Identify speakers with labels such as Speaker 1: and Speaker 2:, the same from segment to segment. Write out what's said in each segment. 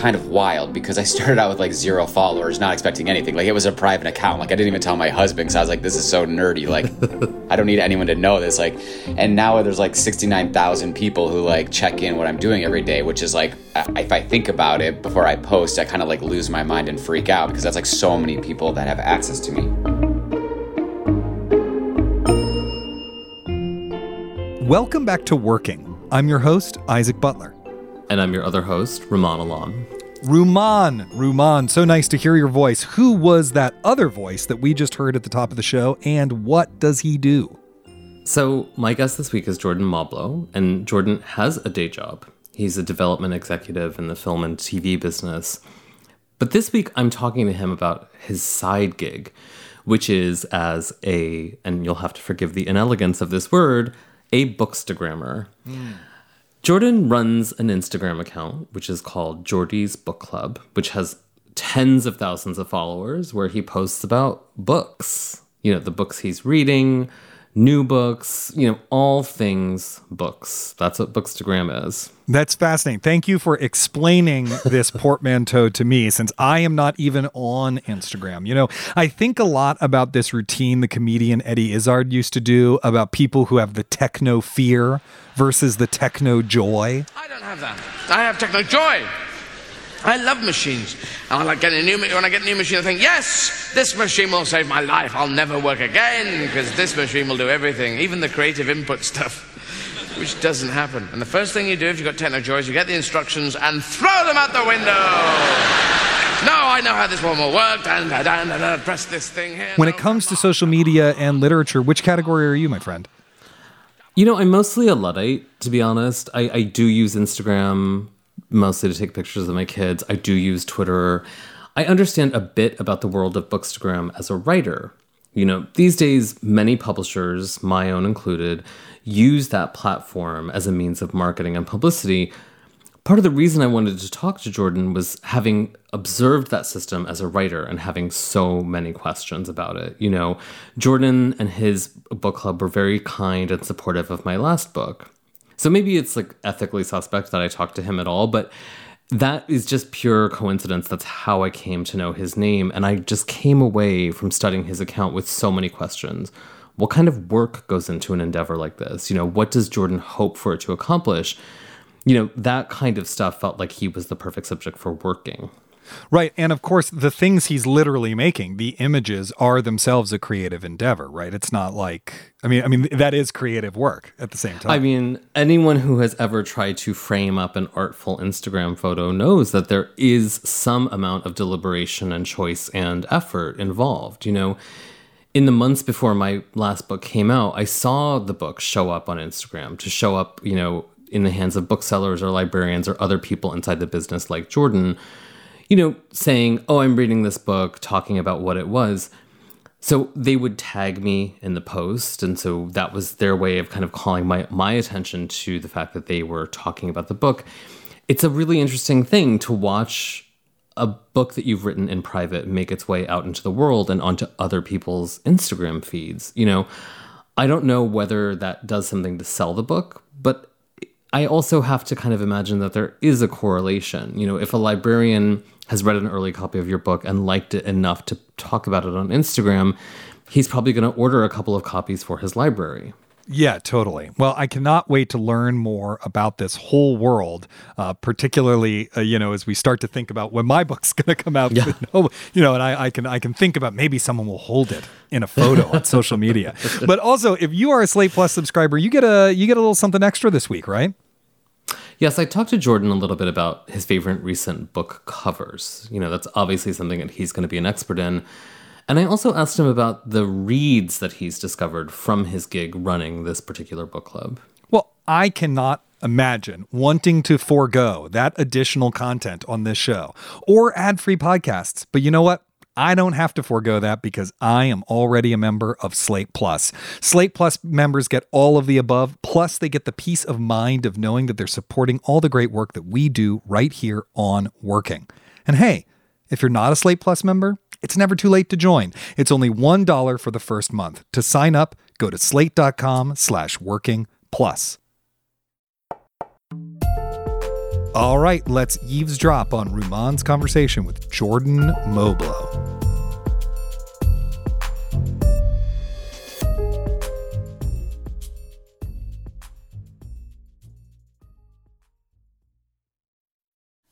Speaker 1: Kind of wild because I started out with like zero followers, not expecting anything. Like it was a private account. Like I didn't even tell my husband because I was like, this is so nerdy. Like I don't need anyone to know this. Like, and now there's like 69,000 people who like check in what I'm doing every day, which is like, if I think about it before I post, I kind of like lose my mind and freak out because that's like so many people that have access to me.
Speaker 2: Welcome back to Working. I'm your host, Isaac Butler.
Speaker 3: And I'm your other host, Rumaan Alam.
Speaker 2: Rumaan, Rumaan, so nice to hear your voice. Who was that other voice that we just heard at the top of the show, and what does he do?
Speaker 3: So, my guest this week is Jordan Moblo, and Jordan has a day job. He's a development executive in the film and TV business. But this week, I'm talking to him about his side gig, which is as a, and you'll have to forgive the inelegance of this word, a bookstagrammer. Mm. Jordan runs an Instagram account, which is called Jordy's Book Club, which has tens of thousands of followers, where he posts about books. You know, the books he's reading, new books, you know, all things books. That's what Bookstagram is.
Speaker 2: That's fascinating. Thank you for explaining this portmanteau to me since I am not even on Instagram. You know, I think a lot about this routine the comedian Eddie Izzard used to do about people who have the techno fear versus the techno joy.
Speaker 4: I don't have that. I have techno joy. I love machines. And I like getting a new when I get a new machine, I think, yes, this machine will save my life. I'll never work again because this machine will do everything, even the creative input stuff, which doesn't happen. And the first thing you do if you've got techno joys, you get the instructions and throw them out the window. No, I know how this one will work. And, and, and, and press this thing here.
Speaker 2: When it comes to social media and literature, which category are you, my friend?
Speaker 3: You know, I'm mostly a Luddite, to be honest. I, I do use Instagram mostly to take pictures of my kids. I do use Twitter. I understand a bit about the world of Bookstagram as a writer. You know, these days, many publishers, my own included, use that platform as a means of marketing and publicity. Part of the reason I wanted to talk to Jordan was having observed that system as a writer and having so many questions about it. You know, Jordan and his book club were very kind and supportive of my last book. So maybe it's like ethically suspect that I talked to him at all, but that is just pure coincidence. That's how I came to know his name. And I just came away from studying his account with so many questions. What kind of work goes into an endeavor like this? You know, what does Jordan hope for it to accomplish? You know, that kind of stuff felt like he was the perfect subject for working.
Speaker 2: Right. And of course, the things he's literally making, the images are themselves a creative endeavor, right? It's not like I mean, I mean that is creative work at the same time.
Speaker 3: I mean, anyone who has ever tried to frame up an artful Instagram photo knows that there is some amount of deliberation and choice and effort involved, you know. In the months before my last book came out, I saw the book show up on Instagram to show up, you know, in the hands of booksellers or librarians or other people inside the business like Jordan you know, saying, Oh, I'm reading this book, talking about what it was. So they would tag me in the post. And so that was their way of kind of calling my, my attention to the fact that they were talking about the book. It's a really interesting thing to watch a book that you've written in private make its way out into the world and onto other people's Instagram feeds. You know, I don't know whether that does something to sell the book, but I also have to kind of imagine that there is a correlation. You know, if a librarian has read an early copy of your book and liked it enough to talk about it on Instagram, he's probably going to order a couple of copies for his library.
Speaker 2: Yeah, totally. Well, I cannot wait to learn more about this whole world, uh, particularly uh, you know as we start to think about when my book's going to come out. Yeah. You know, and I, I, can I can think about maybe someone will hold it in a photo on social media. But also, if you are a Slate Plus subscriber, you get a you get a little something extra this week, right?
Speaker 3: Yes, I talked to Jordan a little bit about his favorite recent book covers. You know, that's obviously something that he's going to be an expert in. And I also asked him about the reads that he's discovered from his gig running this particular book club.
Speaker 2: Well, I cannot Imagine wanting to forego that additional content on this show or ad free podcasts. But you know what? I don't have to forego that because I am already a member of Slate Plus. Slate Plus members get all of the above, plus, they get the peace of mind of knowing that they're supporting all the great work that we do right here on Working. And hey, if you're not a Slate Plus member, it's never too late to join. It's only $1 for the first month. To sign up, go to slate.com slash working plus. All right, let's eavesdrop on Rumaan's conversation with Jordan Moblo.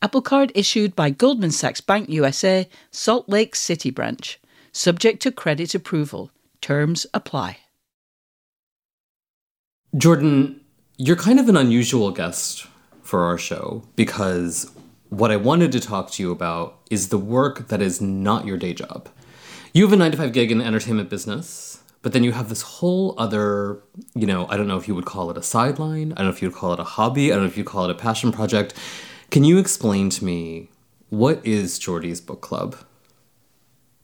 Speaker 5: Apple Card issued by Goldman Sachs Bank USA, Salt Lake City branch. Subject to credit approval. Terms apply.
Speaker 3: Jordan, you're kind of an unusual guest for our show because what I wanted to talk to you about is the work that is not your day job. You have a 9 to 5 gig in the entertainment business, but then you have this whole other, you know, I don't know if you would call it a sideline, I don't know if you would call it a hobby, I don't know if you'd call it a passion project can you explain to me what is Jordy's book club?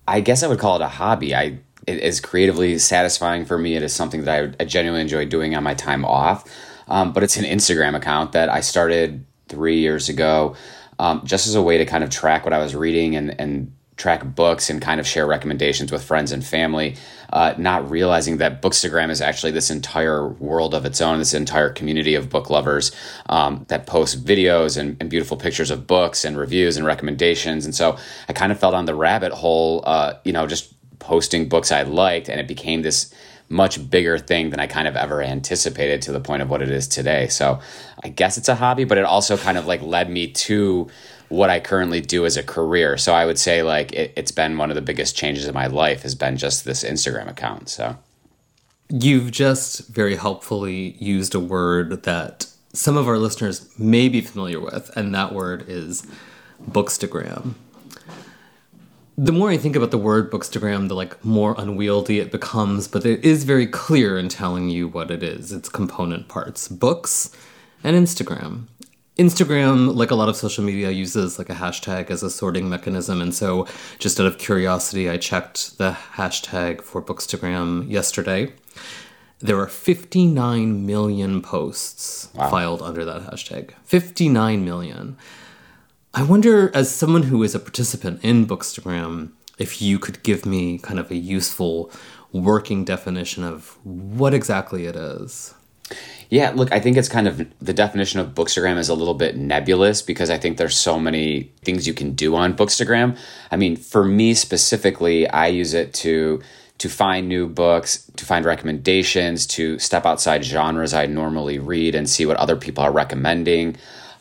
Speaker 1: I guess I would call it a hobby. I it is creatively satisfying for me. It is something that I, I genuinely enjoy doing on my time off. Um, but it's an Instagram account that I started three years ago, um, just as a way to kind of track what I was reading and and track books and kind of share recommendations with friends and family, uh, not realizing that Bookstagram is actually this entire world of its own, this entire community of book lovers um, that post videos and, and, beautiful pictures of books and reviews and recommendations. And so I kind of fell down the rabbit hole, uh, you know, just posting books I liked, and it became this much bigger thing than I kind of ever anticipated to the point of what it is today. So I guess it's a hobby, but it also kind of like led me to what I currently do as a career. So I would say like it, it's been one of the biggest changes in my life has been just this Instagram account. So
Speaker 3: you've just very helpfully used a word that some of our listeners may be familiar with, and that word is bookstagram. The more I think about the word bookstagram, the like more unwieldy it becomes, but it is very clear in telling you what it is. Its component parts, books and Instagram. Instagram, like a lot of social media, uses like a hashtag as a sorting mechanism. And so, just out of curiosity, I checked the hashtag for Bookstagram yesterday. There are 59 million posts wow. filed under that hashtag. 59 million. I wonder, as someone who is a participant in Bookstagram, if you could give me kind of a useful working definition of what exactly it is.
Speaker 1: Yeah, look, I think it's kind of the definition of Bookstagram is a little bit nebulous because I think there's so many things you can do on Bookstagram. I mean, for me specifically, I use it to to find new books, to find recommendations, to step outside genres I normally read and see what other people are recommending.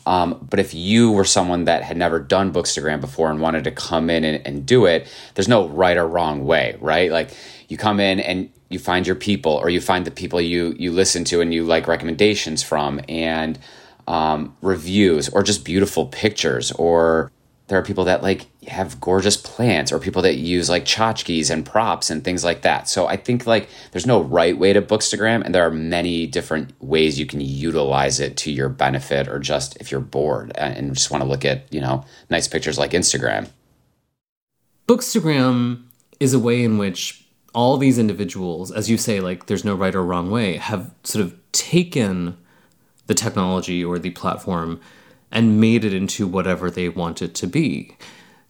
Speaker 1: Um, but if you were someone that had never done Bookstagram before and wanted to come in and, and do it, there's no right or wrong way, right? Like you come in and you find your people or you find the people you you listen to and you like recommendations from and um, reviews or just beautiful pictures or there are people that like have gorgeous plants or people that use like tchotchkes and props and things like that. So i think like there's no right way to bookstagram and there are many different ways you can utilize it to your benefit or just if you're bored and just want to look at you know nice pictures like instagram.
Speaker 3: Bookstagram is a way in which all these individuals, as you say, like there's no right or wrong way, have sort of taken the technology or the platform and made it into whatever they want it to be.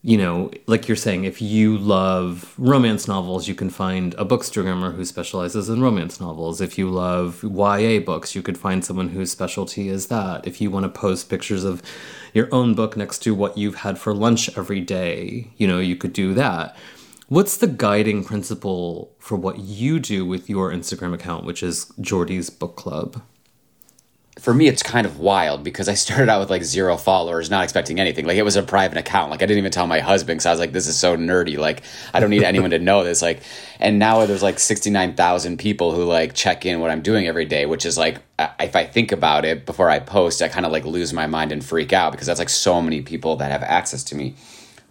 Speaker 3: You know, like you're saying, if you love romance novels, you can find a bookstagrammer who specializes in romance novels. If you love YA books, you could find someone whose specialty is that. If you want to post pictures of your own book next to what you've had for lunch every day, you know, you could do that What's the guiding principle for what you do with your Instagram account, which is Jordy's Book Club?
Speaker 1: for me, it's kind of wild because I started out with like zero followers, not expecting anything. Like it was a private account. Like I didn't even tell my husband because I was like, this is so nerdy. Like I don't need anyone to know this. Like, and now there's like 69,000 people who like check in what I'm doing every day, which is like, if I think about it before I post, I kind of like lose my mind and freak out because that's like so many people that have access to me.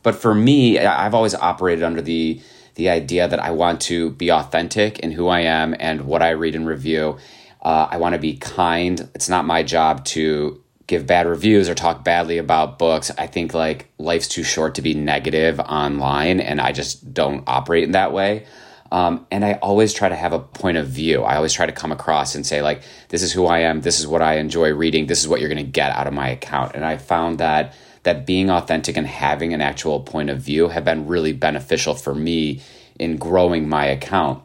Speaker 1: But for me, I've always operated under the, the idea that I want to be authentic in who I am and what I read and review uh, I want to be kind. It's not my job to give bad reviews or talk badly about books. I think like life's too short to be negative online, and I just don't operate in that way. Um, and I always try to have a point of view. I always try to come across and say, like, this is who I am. This is what I enjoy reading. This is what you're going to get out of my account. And I found that that being authentic and having an actual point of view have been really beneficial for me in growing my account.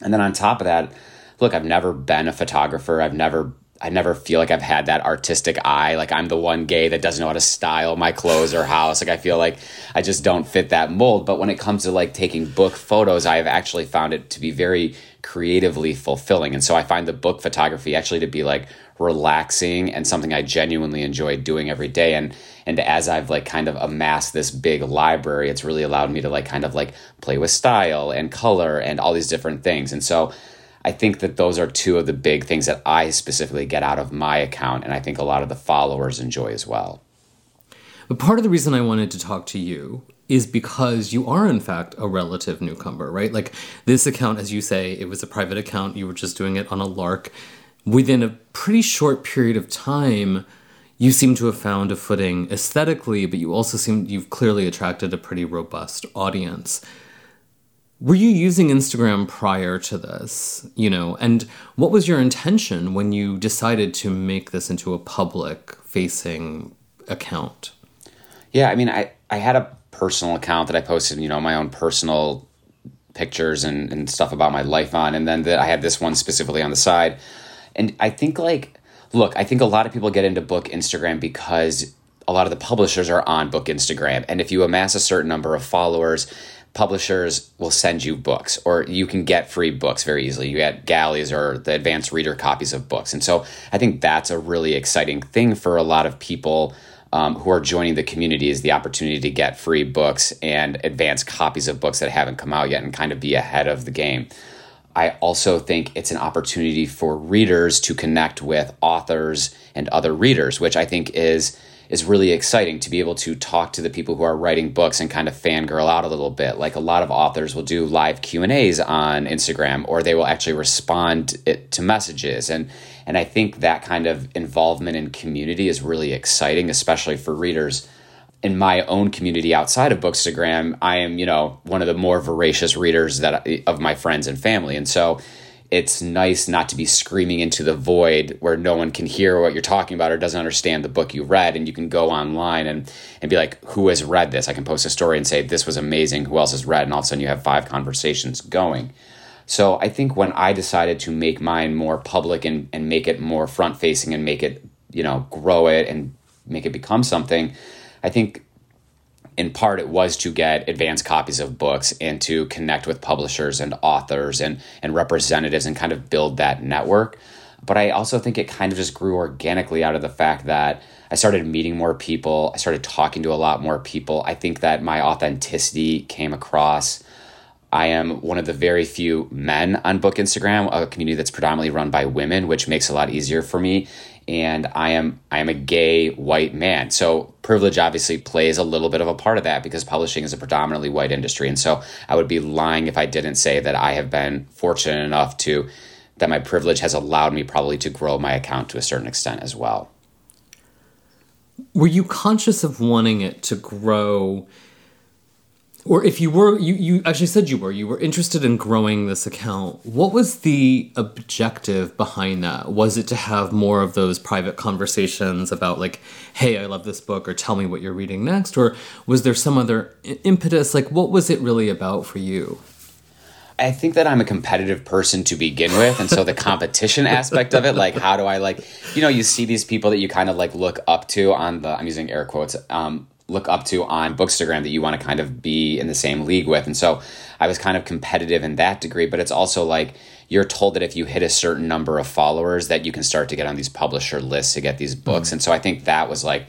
Speaker 1: And then on top of that, look, I've never been a photographer. I've never I never feel like I've had that artistic eye. Like I'm the one gay that doesn't know how to style my clothes or house. Like I feel like I just don't fit that mold. But when it comes to like taking book photos, I have actually found it to be very creatively fulfilling. And so I find the book photography actually to be like relaxing and something I genuinely enjoy doing every day. And and as I've like kind of amassed this big library, it's really allowed me to like kind of like play with style and color and all these different things. And so I think that those are two of the big things that I specifically get out of my account, and I think a lot of the followers enjoy as well.
Speaker 3: But part of the reason I wanted to talk to you is because you are, in fact, a relative newcomer, right? Like this account, as you say, it was a private account, you were just doing it on a lark. Within a pretty short period of time, you seem to have found a footing aesthetically, but you also seem you've clearly attracted a pretty robust audience. Were you using Instagram prior to this? You know, and what was your intention when you decided to make this into a public facing account?
Speaker 1: Yeah, I mean, I, I had a personal account that I posted, you know, my own personal pictures and, and stuff about my life on. And then the, I had this one specifically on the side. And I think, like, look, I think a lot of people get into book Instagram because a lot of the publishers are on book Instagram. And if you amass a certain number of followers, publishers will send you books or you can get free books very easily. You get galleys or the advanced reader copies of books. And so I think that's a really exciting thing for a lot of people um, who are joining the community is the opportunity to get free books and advanced copies of books that haven't come out yet and kind of be ahead of the game. I also think it's an opportunity for readers to connect with authors and other readers, which I think is is really exciting to be able to talk to the people who are writing books and kind of fangirl out a little bit. Like a lot of authors will do live Q and A's on Instagram, or they will actually respond to messages. And and I think that kind of involvement in community is really exciting, especially for readers. In my own community outside of Bookstagram, I am, you know, one of the more voracious readers that of my friends and family, and so it's nice not to be screaming into the void where no one can hear what you're talking about or doesn't understand the book you read. And you can go online and, and be like who has read this? I can post a story and say this was amazing. Who else has read? And all of a sudden you have five conversations going. So i think when i decided to make mine more public and, and make it more front facing and make it you know grow it and make it become something i think in part it was to get advanced copies of books and to connect with publishers and authors and and representatives and kind of build that network. But i also think it kind of just grew organically out of the fact that i started meeting more people i started talking to a lot more people. I think that my authenticity came across. I am one of the very few men on Book Instagram, a community that's predominantly run by women, which makes a lot easier for me and I am I am a gay white man. So privilege obviously plays a little bit of a part of that because publishing is a predominantly white industry. And so I would be lying if I didn't say that I have been fortunate enough to that my privilege has allowed me probably to grow my account to a certain extent as well.
Speaker 3: Were you conscious of wanting it to grow or if you were you, you actually said you were you were interested in growing this account what was the objective behind that? Was it to have more of those private conversations about like hey i love this book or tell me what you're reading next? Or was there some other impetus? Like what was it really about for you?
Speaker 1: I think that I'm a competitive person to begin with. And so the competition aspect of it, like how do I like, you know, you see these people that you kind of like look up to on the, I'm using air quotes, um, look up to on Bookstagram that you want to kind of be in the same league with. And so I was kind of competitive in that degree, but it's also like you're told that if you hit a certain number of followers that you can start to get on these publisher lists to get these books. Mm. And so I think that was like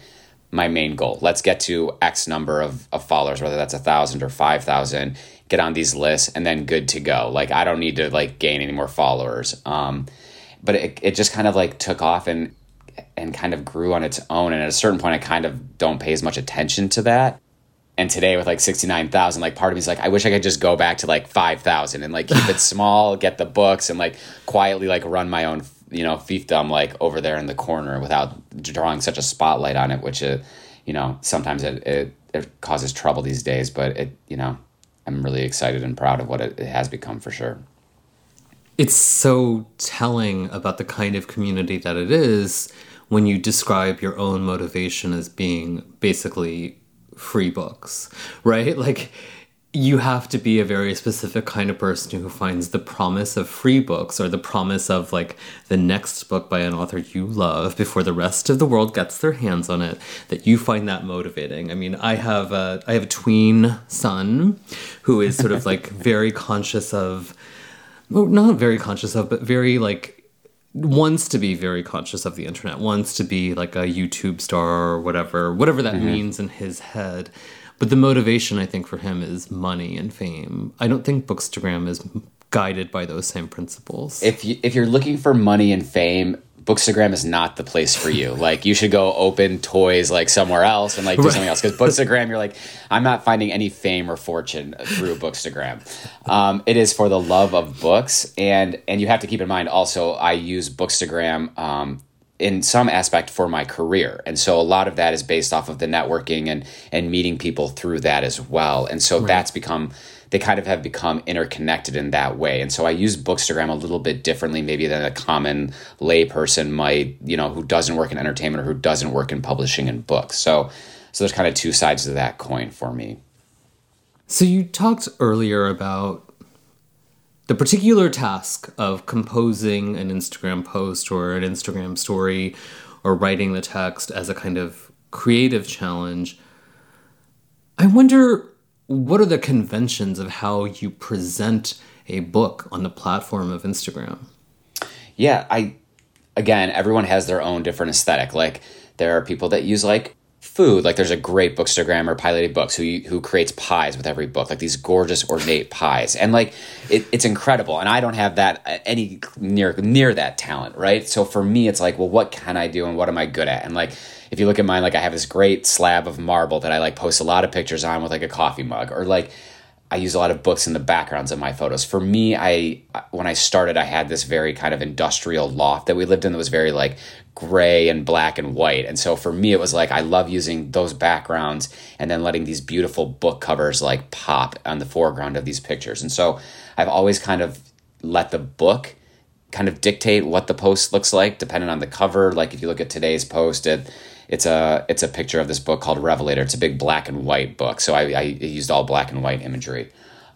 Speaker 1: my main goal. Let's get to X number of, of followers, whether that's a thousand or five thousand, get on these lists and then good to go. Like I don't need to like gain any more followers. Um, but it, it just kind of like took off and and kind of grew on its own. And at a certain point I kind of don't pay as much attention to that. And today with like 69,000 like part of me is like I wish I could just go back to like 5,000 and like keep it small get the books and like quietly like run my own you know fiefdom like over there in the corner without drawing such a spotlight on it which it you know sometimes it, it, it causes trouble these days. But it you know I'm really excited and proud of what it, it has become for sure.
Speaker 3: It's so telling about the kind of community that it is when you describe your own motivation as being basically free books, right? Like you have to be a very specific kind of person who finds the promise of free books or the promise of like the next book by an author you love before the rest of the world gets their hands on it that you find that motivating i mean i have a i have a tween son who is sort of like very conscious of well, not very conscious of but very like wants to be very conscious of the internet, wants to be like a YouTube star or whatever, whatever that mm-hmm. means in his head. But the motivation, I think, for him is money and fame. I don't think Bookstagram is guided by those same principles.
Speaker 1: If you, if you're looking for money and fame, Bookstagram is not the place for you. Like you should go open toys like somewhere else and like do right. something else. Because Bookstagram, you're like, I'm not finding any fame or fortune through Bookstagram. Um, it is for the love of books, and and you have to keep in mind also I use Bookstagram um, in some aspect for my career and so a lot of that is based off of the networking and and meeting people through that as well and so right. that's become they kind of have become interconnected in that way. And so I use Bookstagram a little bit differently, maybe than a common layperson might, you know, who doesn't work in entertainment or who doesn't work in publishing and books. So, so there's kind of two sides to that coin for me.
Speaker 3: So you talked earlier about the particular task of composing an Instagram post or an Instagram story or writing the text as a kind of creative challenge. I wonder what are the conventions of how you present a book on the platform of Instagram?
Speaker 1: Yeah, I again, everyone has their own different aesthetic. Like there are people that use like food. Like there's a great bookstagrammer, Pilated Books, who who creates pies with every book, like these gorgeous ornate pies, and like it, it's incredible. And I don't have that uh, any near near that talent, right? So for me, it's like, well, what can I do, and what am I good at? And like if you look at mine, like I have this great slab of marble that I like post a lot of pictures on with like a coffee mug, or like I use a lot of books in the backgrounds of my photos. For me, I when I started, I had this very kind of industrial loft that we lived in that was very like gray and black and white. And so for me, it was like I love using those backgrounds and then letting these beautiful book covers like pop on the foreground of these pictures. And so I've always kind of let the book kind of dictate what the post looks like, depending on the cover. Like if you look at today's post, it it's a it's a picture of this book called Revelator. It's a big black and white book, so I, I used all black and white imagery.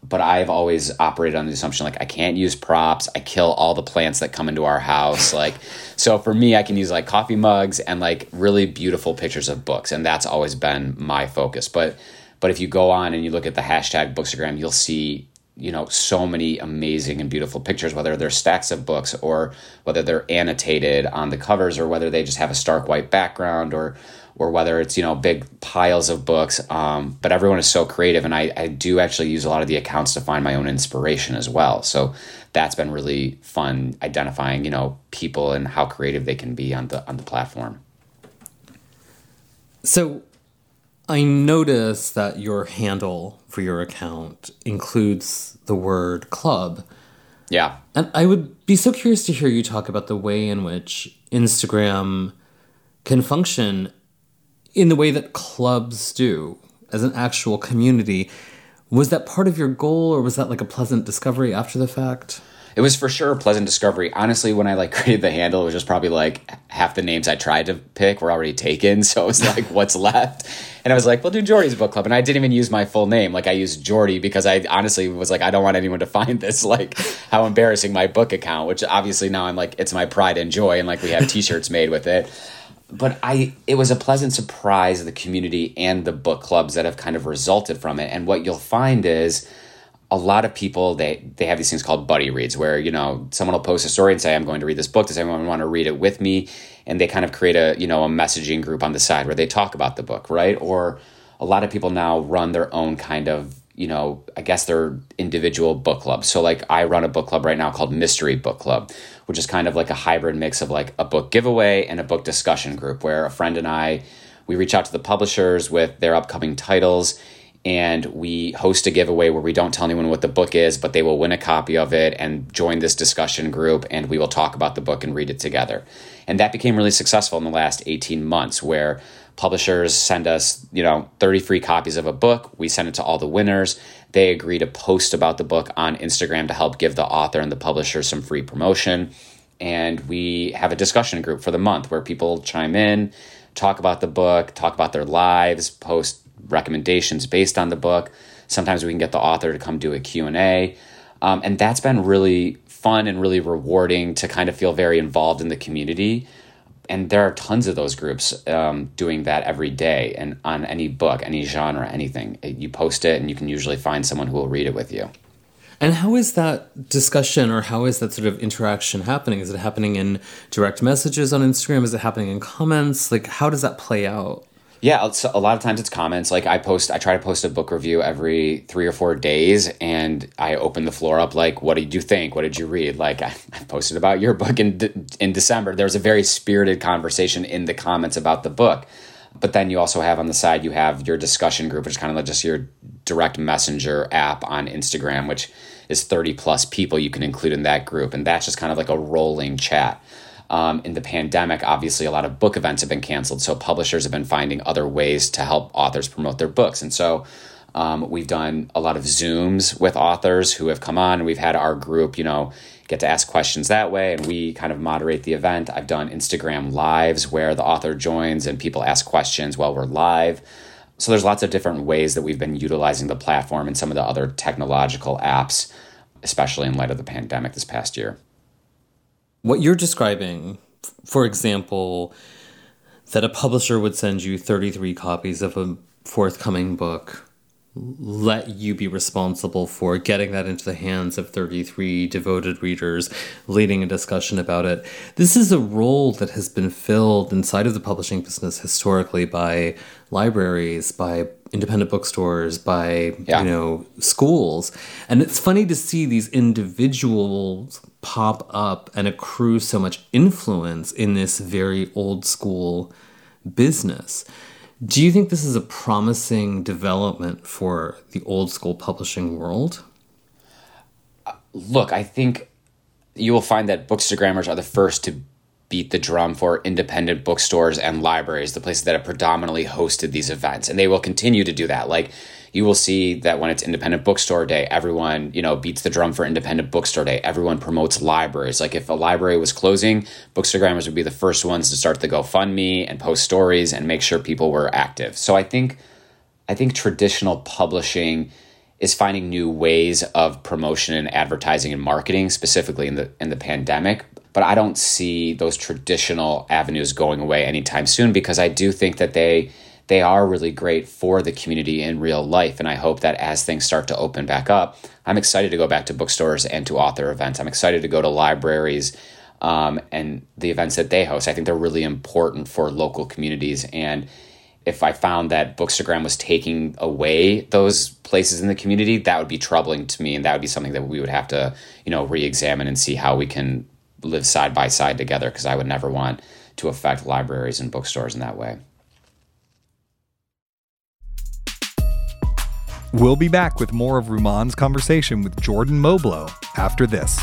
Speaker 1: But I've always operated on the assumption like I can't use props. I kill all the plants that come into our house. Like so for me, I can use like coffee mugs and like really beautiful pictures of books, and that's always been my focus. But but if you go on and you look at the hashtag Bookstagram, you'll see you know so many amazing and beautiful pictures whether they're stacks of books or whether they're annotated on the covers or whether they just have a stark white background or or whether it's you know big piles of books. Um, but everyone is so creative and I, I do actually use a lot of the accounts to find my own inspiration as well. So that's been really fun identifying you know people and how creative they can be on the on the platform.
Speaker 3: So I notice that your handle for your account includes the word club.
Speaker 1: Yeah.
Speaker 3: And I would be so curious to hear you talk about the way in which Instagram can function in the way that clubs do as an actual community. Was that part of your goal or was that like a pleasant discovery after the fact?
Speaker 1: It was for sure a pleasant discovery. Honestly, when I like created the handle, it was just probably like half the names I tried to pick were already taken. So it was like, what's left? And I was like, we'll do Jordy's book club. And I didn't even use my full name. Like I used Jordy because I honestly was like, I don't want anyone to find this. Like how embarrassing my book account, which obviously now I'm like, it's my pride and joy. And like we have t-shirts made with it. But I, it was a pleasant surprise, the community and the book clubs that have kind of resulted from it. And what you'll find is, a lot of people they they have these things called buddy reads where you know someone will post a story and say i'm going to read this book. Does anyone want to read it with me? And they kind of create a you know a messaging group on the side where they talk about the book right? Or a lot of people now run their own kind of you know i guess their individual book club. So like i run a book club right now called mystery book club which is kind of like a hybrid mix of like a book giveaway and a book discussion group where a friend and i we reach out to the publishers with their upcoming titles and we host a giveaway where we don't tell anyone what the book is, but they will win a copy of it and join this discussion group, and we will talk about the book and read it together. And that became really successful in the last 18 months, where publishers send us, you know, 30 free copies of a book. We send it to all the winners. They agree to post about the book on Instagram to help give the author and the publisher some free promotion. And we have a discussion group for the month where people chime in, talk about the book, talk about their lives, post recommendations based on the book. Sometimes we can get the author to come do a Q&A. Um, and that's been really fun and really rewarding to kind of feel very involved in the community. And there are tons of those groups um, doing that every day and on any book, any genre, anything. You post it and you can usually find someone who will read it with you.
Speaker 3: And how is that discussion or how is that sort of interaction happening? Is it happening in direct messages on Instagram? Is it happening in comments? Like, how does that play out?
Speaker 1: Yeah, a lot of times it's comments. Like I post, I try to post a book review every three or four days, and I open the floor up like, "What did you think? What did you read?" Like I, posted about your book in in December. There was a very spirited conversation in the comments about the book, but then you also have on the side you have your discussion group, which is kind of like just your direct messenger app on Instagram, which is thirty plus people you can include in that group, and that's just kind of like a rolling chat um, in the pandemic, obviously, a lot of book events have been canceled. So publishers have been finding other ways to help authors promote their books. And so um, we've done a lot of Zooms with authors who have come on, we've had our group, you know, get to ask questions that way, and we kind of moderate the event. I've done Instagram lives where the author joins and people ask questions while we're live. So there's lots of different ways that we've been utilizing the platform and some of the other technological apps, especially in light of the pandemic this past year
Speaker 3: what you're describing, for example, that a publisher would send you 33 copies of a forthcoming book, let you be responsible for getting that into the hands of 33 devoted readers, leading a discussion about it. This is a role that has been filled inside of the publishing business historically by libraries, by independent bookstores, by yeah. you know schools, and it's funny to see these individuals pop up and accrue so much influence in this very old school business. Do you think this is a promising development for the old school publishing world?
Speaker 1: Look, I think you will find that bookstagrammers are the first to beat the drum for independent bookstores and libraries, the places that have predominantly hosted these events. And they will continue to do that. Like you will see that when it's independent bookstore day, everyone, you know, beats the drum for independent bookstore day. Everyone promotes libraries. Like if a library was closing, bookstagrammers would be the first ones to start the GoFundMe and post stories and make sure people were active. So I think I think traditional publishing is finding new ways of promotion and advertising and marketing, specifically in the in the pandemic. But I don't see those traditional avenues going away anytime soon because I do think that they they are really great for the community in real life. And I hope that as things start to open back up, I'm excited to go back to bookstores and to author events. I'm excited to go to libraries um, and the events that they host. I think they're really important for local communities. And if I found that Bookstagram was taking away those places in the community, that would be troubling to me. And that would be something that we would have to, you know, re examine and see how we can live side by side together because I would never want to affect libraries and bookstores in that way.
Speaker 2: We'll be back with more of Rumaan's conversation with Jordan Moblo after this.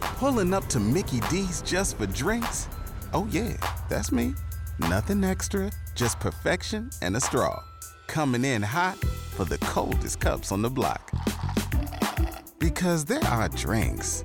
Speaker 6: Pulling up to Mickey D's just for drinks? Oh, yeah, that's me. Nothing extra, just perfection and a straw. Coming in hot for the coldest cups on the block. Because there are drinks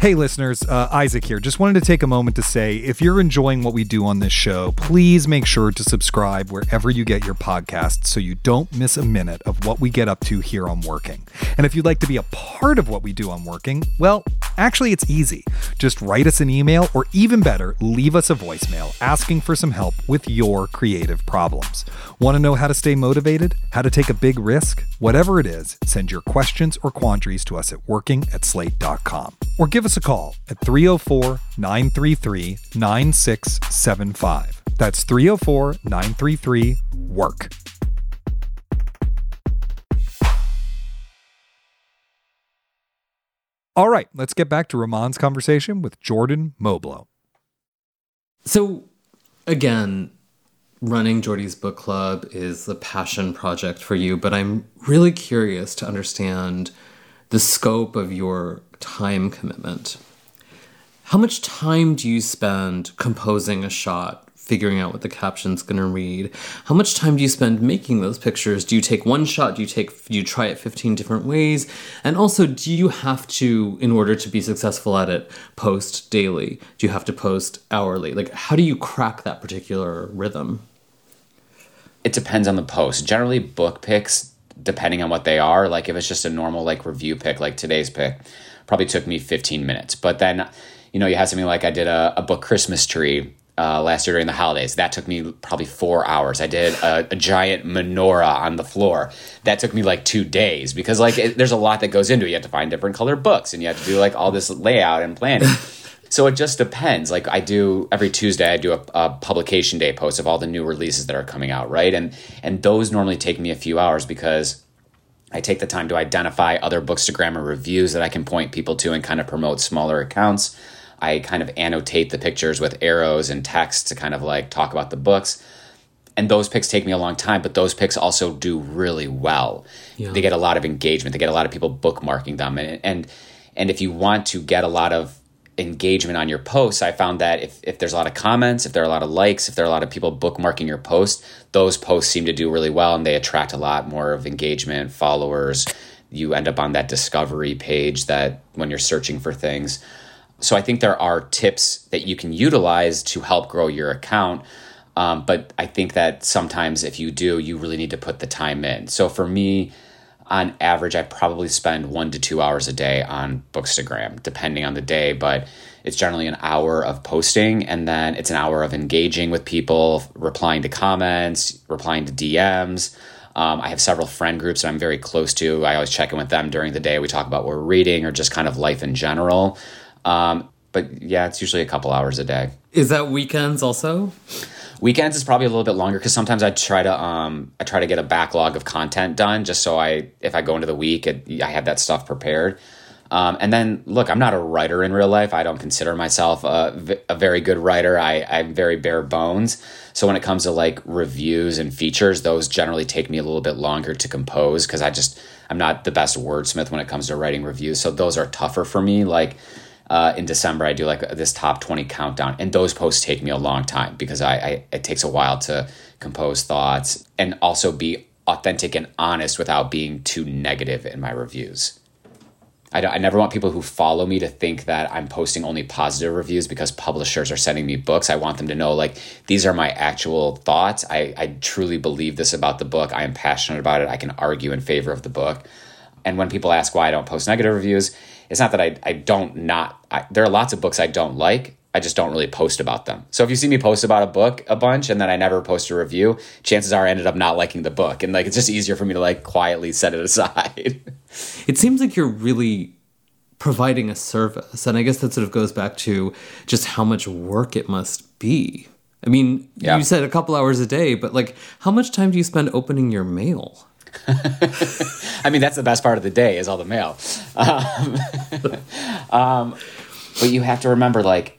Speaker 2: Hey, listeners, uh, Isaac here. Just wanted to take a moment to say if you're enjoying what we do on this show, please make sure to subscribe wherever you get your podcasts so you don't miss a minute of what we get up to here on Working. And if you'd like to be a part of what we do on Working, well, actually, it's easy. Just write us an email, or even better, leave us a voicemail asking for some help with your creative problems. Want to know how to stay motivated? How to take a big risk? Whatever it is, send your questions or quandaries to us at working at slate.com. Or give us a call at 304 933 9675. That's 304 933 WORK. All right, let's get back to Rumaan's conversation with Jordan Moblo.
Speaker 3: So, again, running Jordy's book club is a passion project for you, but I'm really curious to understand the scope of your time commitment. How much time do you spend composing a shot, figuring out what the caption's going to read? How much time do you spend making those pictures? Do you take one shot? Do you take do you try it 15 different ways? And also, do you have to in order to be successful at it, post daily? Do you have to post hourly? Like how do you crack that particular rhythm?
Speaker 1: It depends on the post. Generally book pics depending on what they are, like if it's just a normal like review pic like today's pick, probably took me 15 minutes. But then, you know, you have something like I did a, a book Christmas tree uh, last year during the holidays. That took me probably four hours. I did a, a giant menorah on the floor. That took me like two days because like it, there's a lot that goes into it. You have to find different colored books and you have to do like all this layout and planning. so it just depends. Like I do every Tuesday, I do a, a, publication day post of all the new releases that are coming out, right? And and those normally take me a few hours because I take the time to identify other books to Bookstagram reviews that I can point people to and kind of promote smaller accounts. I kind of annotate the pictures with arrows and text to kind of like talk about the books. And those pics take me a long time, but those pics also do really well. Yeah. They get a lot of engagement. They get a lot of people bookmarking them. And, and and if you want to get a lot of engagement on your posts, I found that if, if there's a lot of comments, if there are a lot of likes, if there are a lot of people bookmarking your post, those posts seem to do really well and they attract a lot more of engagement, followers. You end up on that discovery page that when you're searching for things. So I think there are tips that you can utilize to help grow your account. Um, but I think that sometimes if you do, you really need to put the time in. So for me, on average, I probably spend one to two hours a day on Bookstagram, depending on the day, but it's generally an hour of posting and then it's an hour of engaging with people, replying to comments, replying to DMs. Um, I have several friend groups that I'm very close to. I always check in with them during the day. We talk about what we're reading or just kind of life in general. Um, but yeah, it's usually a couple hours a day.
Speaker 3: Is that weekends also?
Speaker 1: Weekends is probably a little bit longer because sometimes I try to um I try to get a backlog of content done just so I if I go into the week it, I have that stuff prepared. Um, and then look, I'm not a writer in real life. I don't consider myself a, a very good writer. I, I'm very bare bones. So when it comes to like reviews and features, those generally take me a little bit longer to compose because I just I'm not the best wordsmith when it comes to writing reviews. So those are tougher for me. Like uh, in December, I do like this top 20 countdown, and those posts take me a long time because I, I it takes a while to compose thoughts and also be authentic and honest without being too negative in my reviews. I, I never want people who follow me to think that I'm posting only positive reviews because publishers are sending me books. I want them to know, like, these are my actual thoughts. I, I truly believe this about the book. I am passionate about it. I can argue in favor of the book. And when people ask why I don't post negative reviews, it's not that I, I don't not, I, there are lots of books I don't like. I just don't really post about them. So if you see me post about a book a bunch and then I never post a review, chances are I ended up not liking the book. And like, it's just easier for me to like quietly set it aside.
Speaker 3: it seems like you're really providing a service. And I guess that sort of goes back to just how much work it must be. I mean, yeah. you said a couple hours a day, but like, how much time do you spend opening your mail?
Speaker 1: I mean, that's the best part of the day is all the mail. Um, um, but you have to remember, like,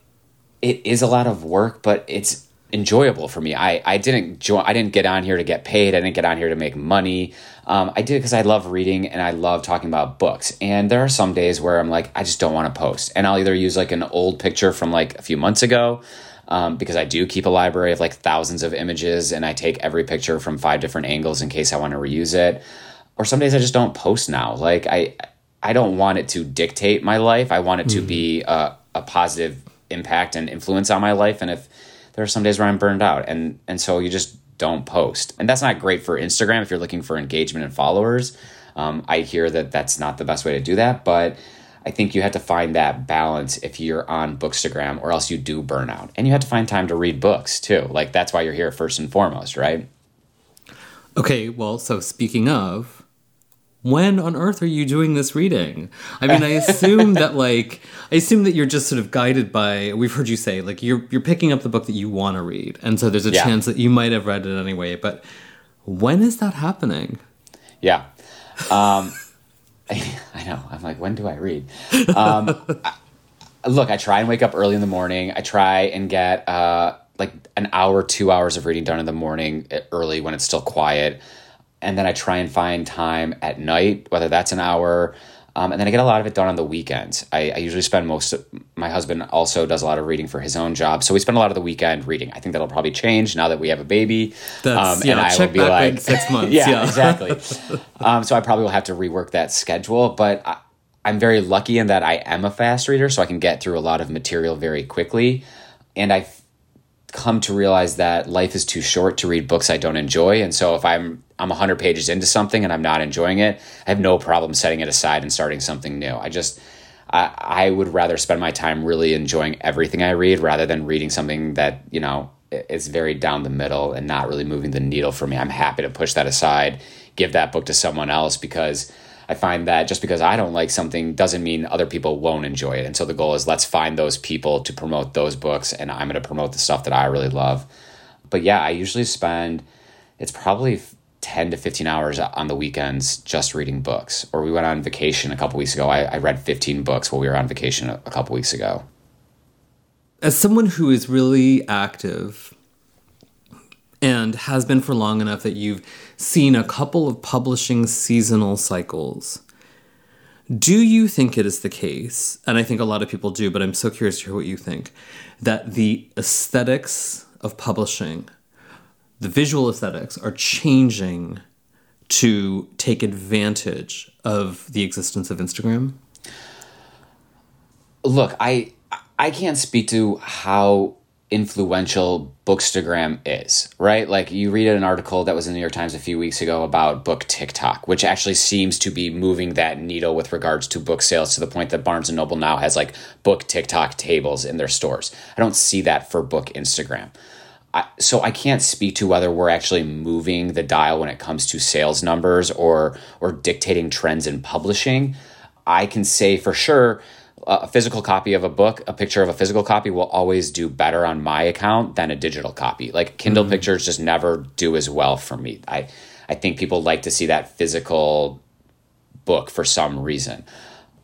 Speaker 1: it is a lot of work, but it's enjoyable for me. I, I didn't join, I didn't get on here to get paid. I didn't get on here to make money. Um, I did because I love reading and I love talking about books. And there are some days where I'm like, I just don't want to post. And I'll either use like an old picture from like a few months ago um, because I do keep a library of like thousands of images and I take every picture from five different angles in case I want to reuse it. Or some days I just don't post now. Like I, I don't want it to dictate my life. I want it to be a, a positive impact and influence on my life. And if there are some days where I'm burned out, and and so you just don't post, and that's not great for Instagram if you're looking for engagement and followers. Um, I hear that that's not the best way to do that, but I think you have to find that balance if you're on Bookstagram, or else you do burn out, and you have to find time to read books too. Like that's why you're here first and foremost, right?
Speaker 3: Okay, well, so speaking of, when on earth are you doing this reading? I mean, I assume that like I assume that you're just sort of guided by we've heard you say like you're you're picking up the book that you want to read. And so there's a
Speaker 1: Yeah.
Speaker 3: chance that you might have read it anyway, but when is that happening?
Speaker 1: Yeah. Um, I know. I'm like, when do I read? Um, I- look, I try and wake up early in the morning. I try and get uh, like an hour, two hours of reading done in the morning uh, early when it's still quiet. And then I try and find time at night, whether that's an hour. Um, and then I get a lot of it done on the weekends. I, I usually spend most of my husband also does a lot of reading for his own job. So we spend a lot of the weekend reading. I think that'll probably change now that we have a baby.
Speaker 3: That's- yeah,
Speaker 1: and I
Speaker 3: check
Speaker 1: will be
Speaker 3: back
Speaker 1: like
Speaker 3: six months,
Speaker 1: yeah,
Speaker 3: yeah.
Speaker 1: exactly. um, so I probably will have to rework that schedule, but I, I'm very lucky in that I am a fast reader, so I can get through a lot of material very quickly. And I've come to realize that life is too short to read books I don't enjoy. And so if I'm I'm 100 pages into something and I'm not enjoying it, I have no problem setting it aside and starting something new. I just I, I would rather spend my time really enjoying everything I read rather than reading something that you know is very down the middle and not really moving the needle for me. I'm happy to push that aside, give that book to someone else because I find that just because I don't like something doesn't mean other people won't enjoy it. And so the goal is let's find those people to promote those books, and I'm going to promote the stuff that I really love. But yeah, I usually spend it's probably 10 to 15 hours on the weekends just reading books. Or we went on vacation a couple weeks ago. I, I read 15 books while we were on vacation a, a couple weeks ago.
Speaker 3: As someone who is really active and has been for long enough that you've seen a couple of publishing seasonal cycles, do you think it is the case, and I think a lot of people do, but I'm so curious to hear what you think, that the aesthetics of publishing, the visual aesthetics, are changing to take advantage of the existence of Instagram?
Speaker 1: Look, I I can't speak to how influential Bookstagram is, right? Like you read an article that was in the New York Times a few weeks ago about book TikTok, which actually seems to be moving that needle with regards to book sales to the point that Barnes and Noble now has like book TikTok tables in their stores. I don't see that for book Instagram. I, so I can't speak to whether we're actually moving the dial when it comes to sales numbers or or dictating trends in publishing. I can say for sure a physical copy of a book, a picture of a physical copy will always do better on my account than a digital copy. Like Kindle mm-hmm. pictures just never do as well for me. I I think people like to see that physical book for some reason.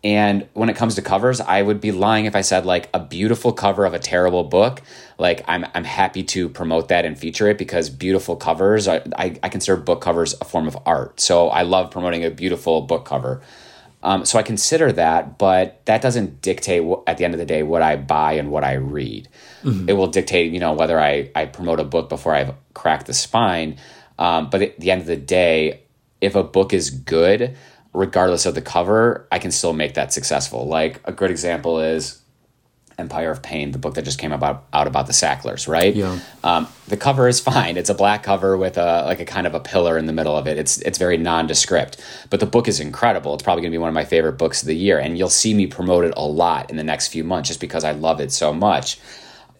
Speaker 1: And when it comes to covers, I would be lying if I said like a beautiful cover of a terrible book. Like I'm I'm happy to promote that and feature it because beautiful covers, I, I, I consider book covers a form of art. So I love promoting a beautiful book cover. Um, so I consider that, but that doesn't dictate at the end of the day what I buy and what I read. It will dictate, you know, whether I, I promote a book before I've cracked the spine. Um, but at the end of the day, if a book is good, regardless of the cover, I can still make that successful. Like a good example is Empire of Pain, the book that just came about out about the Sacklers, right?
Speaker 3: Yeah.
Speaker 1: Um, the cover is fine. It's a black cover with a like a kind of a pillar in the middle of it. It's it's very nondescript, but the book is incredible. It's probably going to be one of my favorite books of the year, and you'll see me promote it a lot in the next few months just because I love it so much.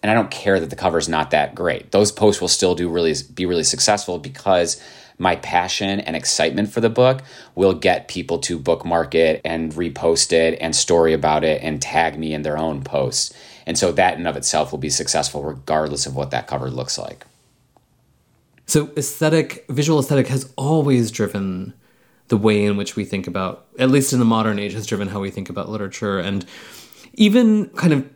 Speaker 1: And I don't care that the cover's not that great. Those posts will still do really be really successful because my passion and excitement for the book will get people to bookmark it and repost it and story about it and tag me in their own posts. And so that in of itself will be successful regardless of what that cover looks like.
Speaker 3: So aesthetic, visual aesthetic has always driven the way in which we think about, at least in the modern age, has driven how we think about literature. And even kind of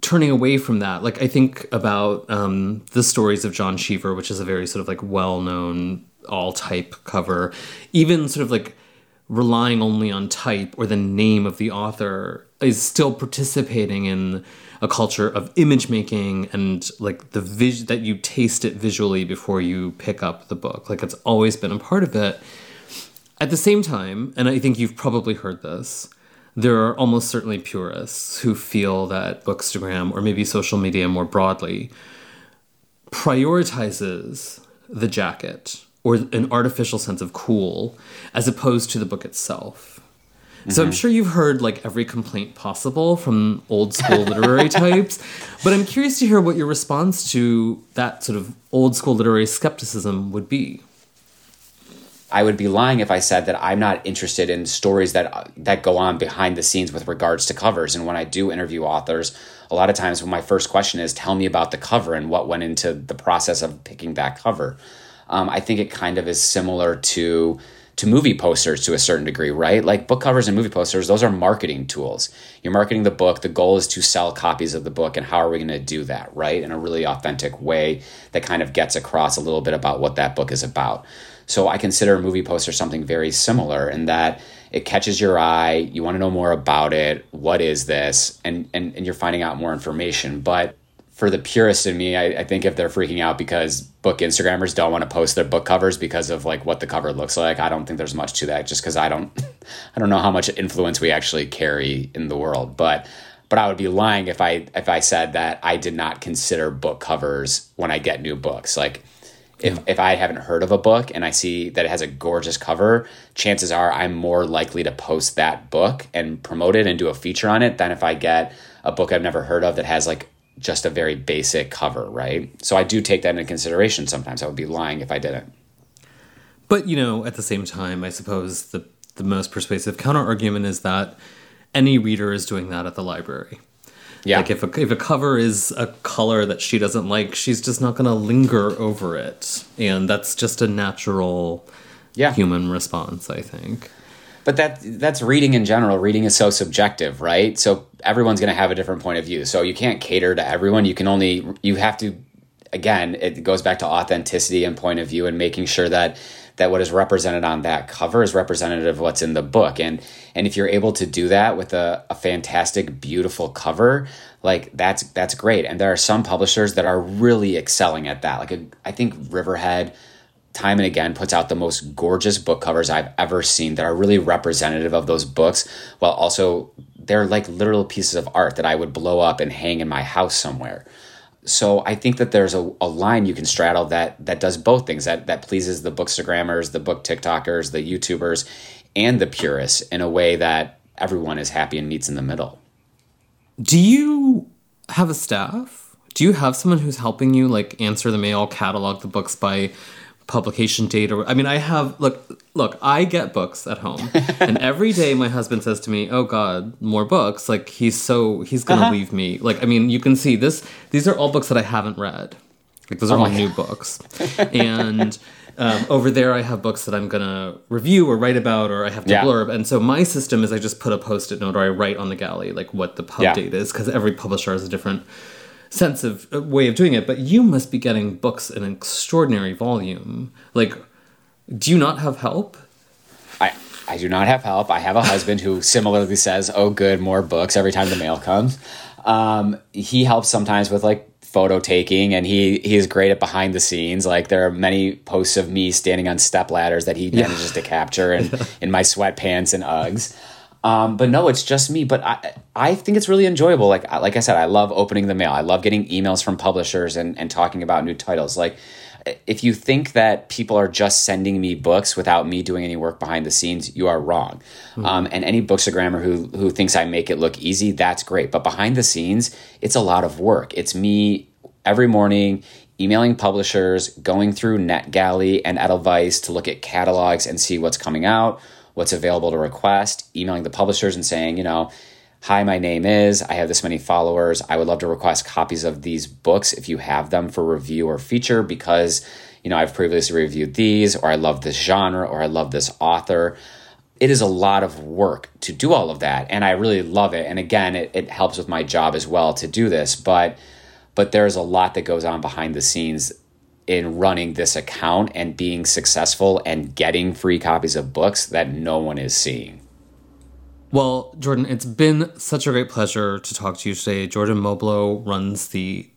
Speaker 3: turning away from that, like I think about um, the stories of John Cheever, which is a very sort of like well known all type cover, even sort of like relying only on type or the name of the author is still participating in a culture of image making and like the vis- that you taste it visually before you pick up the book. Like it's always been a part of it. At the same time and i think you've probably heard this there are almost certainly purists who feel that Bookstagram or maybe social media more broadly prioritizes the jacket or an artificial sense of cool as opposed to the book itself. So I'm mm-hmm. sure you've heard like every complaint possible from old school literary types, but I'm curious to hear what your response to that sort of old school literary skepticism would be.
Speaker 1: I would be lying if I said that I'm not interested in stories that uh, that go on behind the scenes with regards to covers. And when I do interview authors, a lot of times when my first question is, "Tell me about the cover and what went into the process of picking that cover," um, I think it kind of is similar to to movie posters to a certain degree, right? Like book covers and movie posters, those are marketing tools. You're marketing the book. The goal is to sell copies of the book. And how are we going to do that, right? In a really authentic way that kind of gets across a little bit about what that book is about. So I consider a movie poster something very similar in that it catches your eye. You want to know more about it. What is this? And, and, and you're finding out more information. But for the purist in me, I, I, think if they're freaking out because book Instagrammers don't want to post their book covers because of like what the cover looks like, I don't think there's much to that. Just because I don't, I don't know how much influence we actually carry in the world. But, but I would be lying if I if I said that I did not consider book covers when I get new books. Like, if if I haven't heard of a book and I see that it has a gorgeous cover, chances are I'm more likely to post that book and promote it and do a feature on it than if I get a book I've never heard of that has like just a very basic cover, right? So I do take that into consideration sometimes. I would be lying if I didn't.
Speaker 3: But, you know, at the same time, I suppose the, the most persuasive counter argument is that any reader is doing that at the library. Yeah. Like if a, if a cover is a color that she doesn't like, she's just not going to linger over it. And that's just a natural yeah. human response, I think
Speaker 1: but that that's reading in general. Reading is so subjective, right? So everyone's going to have a different point of view. So you can't cater to everyone. You can only you have to again, it goes back to authenticity and point of view and making sure that that what is represented on that cover is representative of what's in the book. And and if you're able to do that with a, a fantastic, beautiful cover, like that's that's great. And there are some publishers that are really excelling at that. Like a, I think Riverhead time and again puts out the most gorgeous book covers I've ever seen that are really representative of those books while also they're like literal pieces of art that I would blow up and hang in my house somewhere. So I think that there's a, a line you can straddle that that does both things that that pleases the bookstagrammers, the book TikTokers, the YouTubers, and the purists in a way that everyone is happy and meets in the middle.
Speaker 3: Do you have a staff? Do you have someone who's helping you like answer the mail, catalog the books by publication date or I mean I have look look I get books at home and every day my husband says to me oh god more books like he's so he's gonna uh-huh. leave me like I mean you can see this these are all books that I haven't read like those are oh all new books and um, over there I have books that I'm gonna review or write about or I have to yeah. blurb and so my system is I just put a post-it note or I write on the galley like what the pub yeah. date is because every publisher has a different sense of uh, way of doing it, but you must be getting books in an extraordinary volume. Like, do you not have help?
Speaker 1: I I do not have help. I have a husband who similarly says, "Oh, good, more books every time the mail comes." Um, he helps sometimes with like photo taking, and he he is great at behind the scenes. Like there are many posts of me standing on step ladders that he manages yeah. to capture, and in my sweatpants and Uggs. Um, but no, it's just me. But I, I think it's really enjoyable. Like, like I said, I love opening the mail. I love getting emails from publishers and, and talking about new titles. Like, if you think that people are just sending me books without me doing any work behind the scenes, you are wrong. Mm-hmm. Um, and any bookstagrammer who who thinks I make it look easy, that's great. But behind the scenes, it's a lot of work. It's me every morning emailing publishers, going through NetGalley and Edelweiss to look at catalogs and see what's coming out what's available to request, emailing the publishers and saying, you know, hi, my name is, I have this many followers. I would love to request copies of these books if you have them for review or feature because, you know, I've previously reviewed these, or I love this genre, or I love this author. It is a lot of work to do all of that. And I really love it. And again, it, it helps with my job as well to do this. But but there's a lot that goes on behind the scenes in running this account and being successful and getting free copies of books that no one is seeing.
Speaker 3: Well, Jordan, it's been such a great pleasure to talk to you today. Jordan Moblo runs the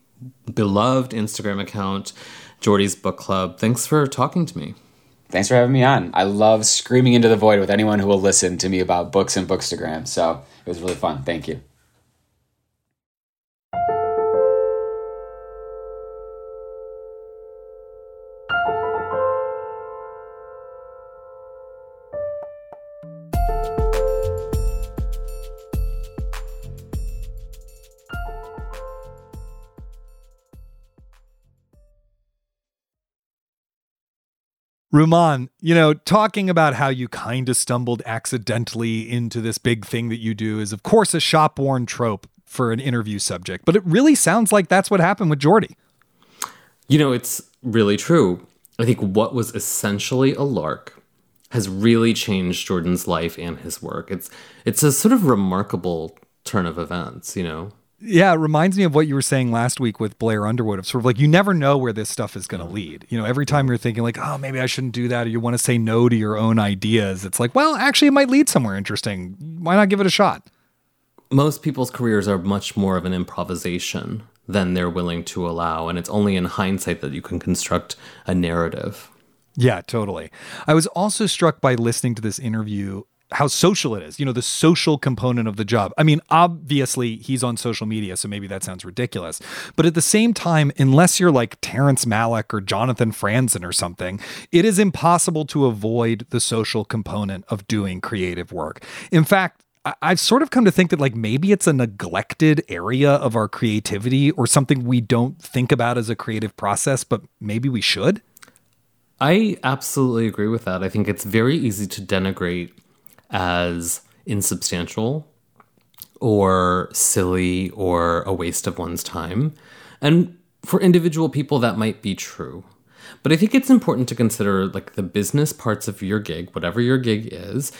Speaker 3: beloved Instagram account, Jordy's Book Club. Thanks for talking to me.
Speaker 1: Thanks for having me on. I love screaming into the void with anyone who will listen to me about books and Bookstagram. So it was really fun. Thank you.
Speaker 2: Rumaan, you know, talking about how you kind of stumbled accidentally into this big thing that you do is, of course, a shop worn trope for an interview subject, but it really sounds like that's what happened with Jordy.
Speaker 3: You know, it's really true. I think what was essentially a lark has really changed Jordan's life and his work. It's it's a sort of remarkable turn of events, you know.
Speaker 2: Yeah, it reminds me of what you were saying last week with Blair Underwood of sort of like you never know where this stuff is going to lead. You know, every time you're thinking like, oh, maybe I shouldn't do that, or you want to say no to your own ideas, it's like, well, actually, it might lead somewhere interesting. Why not give it a shot?
Speaker 3: Most people's careers are much more of an improvisation than they're willing to allow, and it's only in hindsight that you can construct a narrative.
Speaker 2: Yeah, totally. I was also struck by listening to this interview how social it is, you know, the social component of the job. I mean, obviously he's on social media, so maybe that sounds ridiculous. But at the same time, unless you're like Terrence Malick or Jonathan Franzen or something, it is impossible to avoid the social component of doing creative work. In fact, I've sort of come to think that like maybe it's a neglected area of our creativity or something we don't think about as a creative process, but maybe we should.
Speaker 3: I absolutely agree with that. I think it's very easy to denigrate as insubstantial or silly or a waste of one's time. And for individual people, that might be true. But I think it's important to consider like the business parts of your gig, whatever your gig is,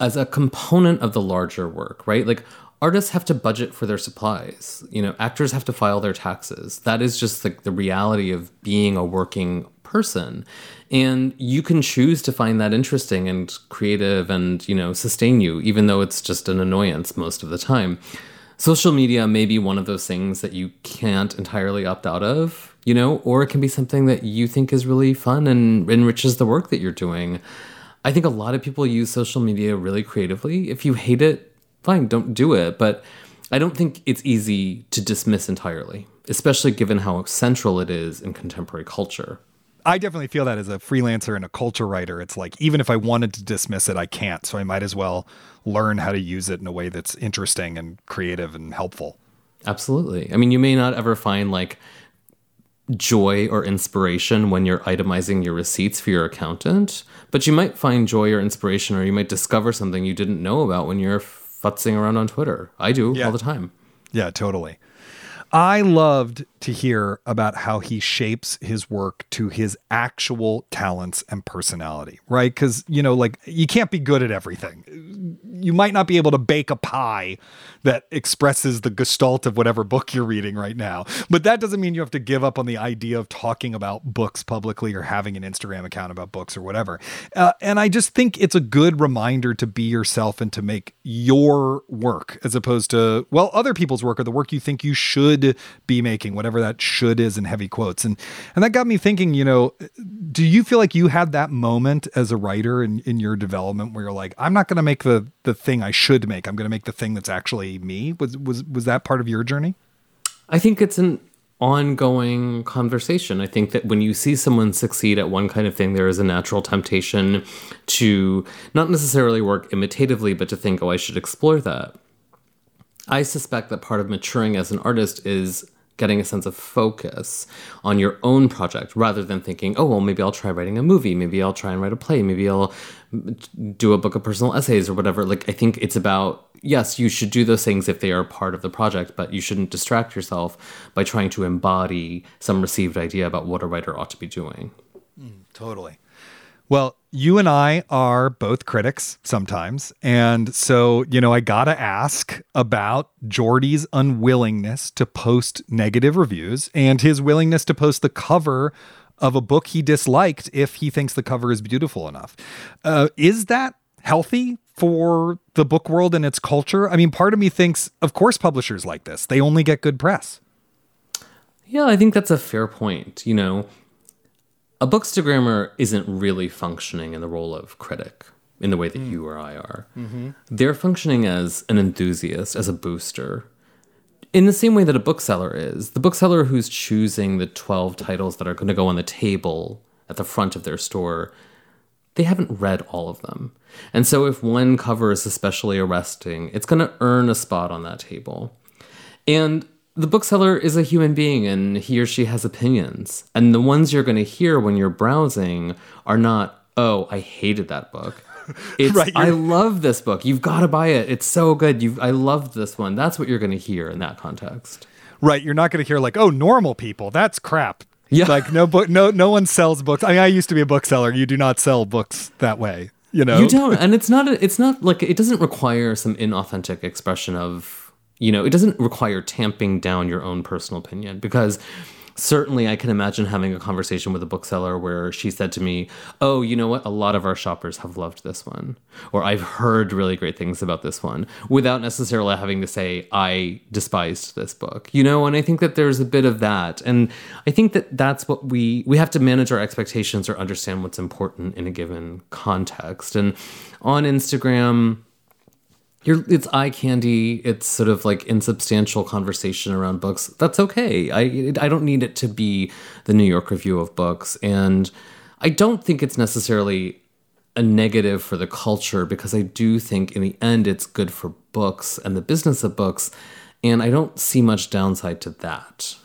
Speaker 3: as a component of the larger work, right? Like artists have to budget for their supplies. You know, actors have to file their taxes. That is just like the reality of being a working person and you can choose to find that interesting and creative and you know sustain you even though it's just an annoyance most of the time. Social media may be one of those things that you can't entirely opt out of you know or it can be something that you think is really fun and enriches the work that you're doing. I think a lot of people use social media really creatively. If you hate it fine don't do it. But i don't think it's easy to dismiss entirely especially given how central it is in contemporary culture
Speaker 2: I definitely feel that as a freelancer and a culture writer, it's like even if I wanted to dismiss it, I can't. So I might as well learn how to use it in a way that's interesting and creative and helpful.
Speaker 3: Absolutely. I mean, you may not ever find like joy or inspiration when you're itemizing your receipts for your accountant, but you might find joy or inspiration, or you might discover something you didn't know about when you're futzing around on Twitter. I do yeah. all the time.
Speaker 2: Yeah, totally. I loved to hear about how he shapes his work to his actual talents and personality, right? Because, you know, like you can't be good at everything. You might not be able to bake a pie that expresses the gestalt of whatever book you're reading right now, but that doesn't mean you have to give up on the idea of talking about books publicly or having an Instagram account about books or whatever. Uh, and I just think it's a good reminder to be yourself and to make your work as opposed to, well, other people's work or the work you think you should be making, whatever whatever that should is in heavy quotes. And and that got me thinking, you know, do you feel like you had that moment as a writer in, in your development where you're like, I'm not gonna make the the thing I should make. I'm gonna make the thing that's actually me. Was was was that part of your journey?
Speaker 3: I think it's an ongoing conversation. I think that when you see someone succeed at one kind of thing, there is a natural temptation to not necessarily work imitatively, but to think, oh, I should explore that. I suspect that part of maturing as an artist is getting a sense of focus on your own project rather than thinking, oh, well, maybe I'll try writing a movie. Maybe I'll try and write a play. Maybe I'll do a book of personal essays or whatever. Like, I think it's about, yes, you should do those things if they are part of the project, but you shouldn't distract yourself by trying to embody some received idea about what a writer ought to be doing.
Speaker 2: Mm, totally. Well, you and I are both critics sometimes. And so, you know, I got to ask about Jordy's unwillingness to post negative reviews and his willingness to post the cover of a book he disliked if he thinks the cover is beautiful enough. Uh, is that healthy for the book world and its culture? I mean, part of me thinks, of course, publishers like this, they only get good press.
Speaker 3: Yeah, I think that's a fair point. You know, a bookstagrammer isn't really functioning in the role of critic in the way that you or I are. Mm-hmm. They're functioning as an enthusiast, as a booster. In the same way that a bookseller is. The bookseller who's choosing the 12 titles that are going to go on the table at the front of their store, they haven't read all of them. And so if one cover is especially arresting, it's going to earn a spot on that table. And the bookseller is a human being and he or she has opinions. And the ones you're going to hear when you're browsing are not, oh, I hated that book. It's,
Speaker 2: Right,
Speaker 3: I love this book. You've got to buy it. It's so good. You, I loved this one. That's what you're going to hear in that context.
Speaker 2: Right. You're not going to hear like, oh, normal people. That's crap.
Speaker 3: Yeah.
Speaker 2: Like no book, no, no one sells books. I mean, I used to be a bookseller. You do not sell books that way. You know.
Speaker 3: You don't, and it's not. A, it's not like it doesn't require some inauthentic expression of. You know, it doesn't require tamping down your own personal opinion because certainly I can imagine having a conversation with a bookseller where she said to me, "Oh, you know what? A lot of our shoppers have loved this one, or I've heard really great things about this one," without necessarily having to say I despised this book. You know, and I think that there's a bit of that, and I think that that's what we we have to manage our expectations or understand what's important in a given context. And on Instagram, you're, it's eye candy. It's sort of like insubstantial conversation around books. That's okay. I I don't need it to be the New York Review of Books, and I don't think it's necessarily a negative for the culture because I do think in the end it's good for books and the business of books, and I don't see much downside to that.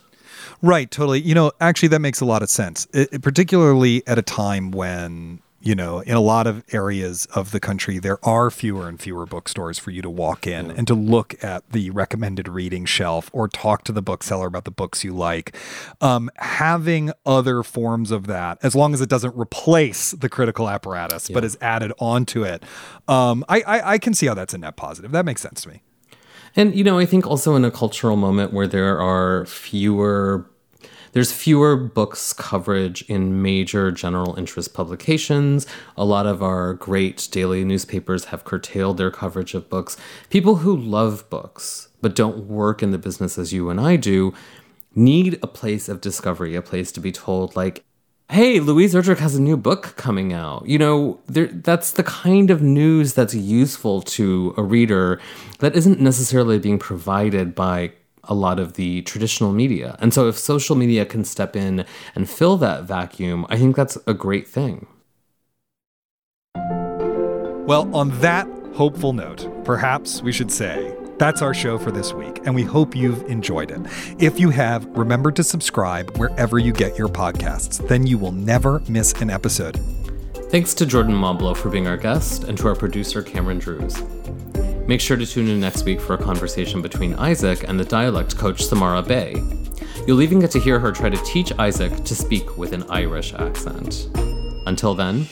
Speaker 2: Right, totally. You know, actually, that makes a lot of sense, it, particularly at a time when, you know, in a lot of areas of the country, there are fewer and fewer bookstores for you to walk in and to look at the recommended reading shelf or talk to the bookseller about the books you like. Um, having other forms of that, as long as it doesn't replace the critical apparatus, but is added onto it, um, I, I, I can see how that's a net positive. That makes sense to me.
Speaker 3: And you know, I think also in a cultural moment where there are fewer there's fewer books coverage in major general interest publications. A lot of our great daily newspapers have curtailed their coverage of books. People who love books but don't work in the business as you and I do need a place of discovery, a place to be told like hey, Louise Erdrich has a new book coming out. You know, there, that's the kind of news that's useful to a reader that isn't necessarily being provided by a lot of the traditional media. And so if social media can step in and fill that vacuum, I think that's a great thing.
Speaker 2: Well, on that hopeful note, perhaps we should say that's our show for this week, and we hope you've enjoyed it. If you have, remember to subscribe wherever you get your podcasts. Then you will never miss an episode.
Speaker 3: Thanks to Jordan Moblo for being our guest and to our producer, Cameron Drews. Make sure to tune in next week for a conversation between Isaac and the dialect coach Samara Bay. You'll even get to hear her try to teach Isaac to speak with an Irish accent. Until then,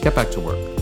Speaker 3: get back to work.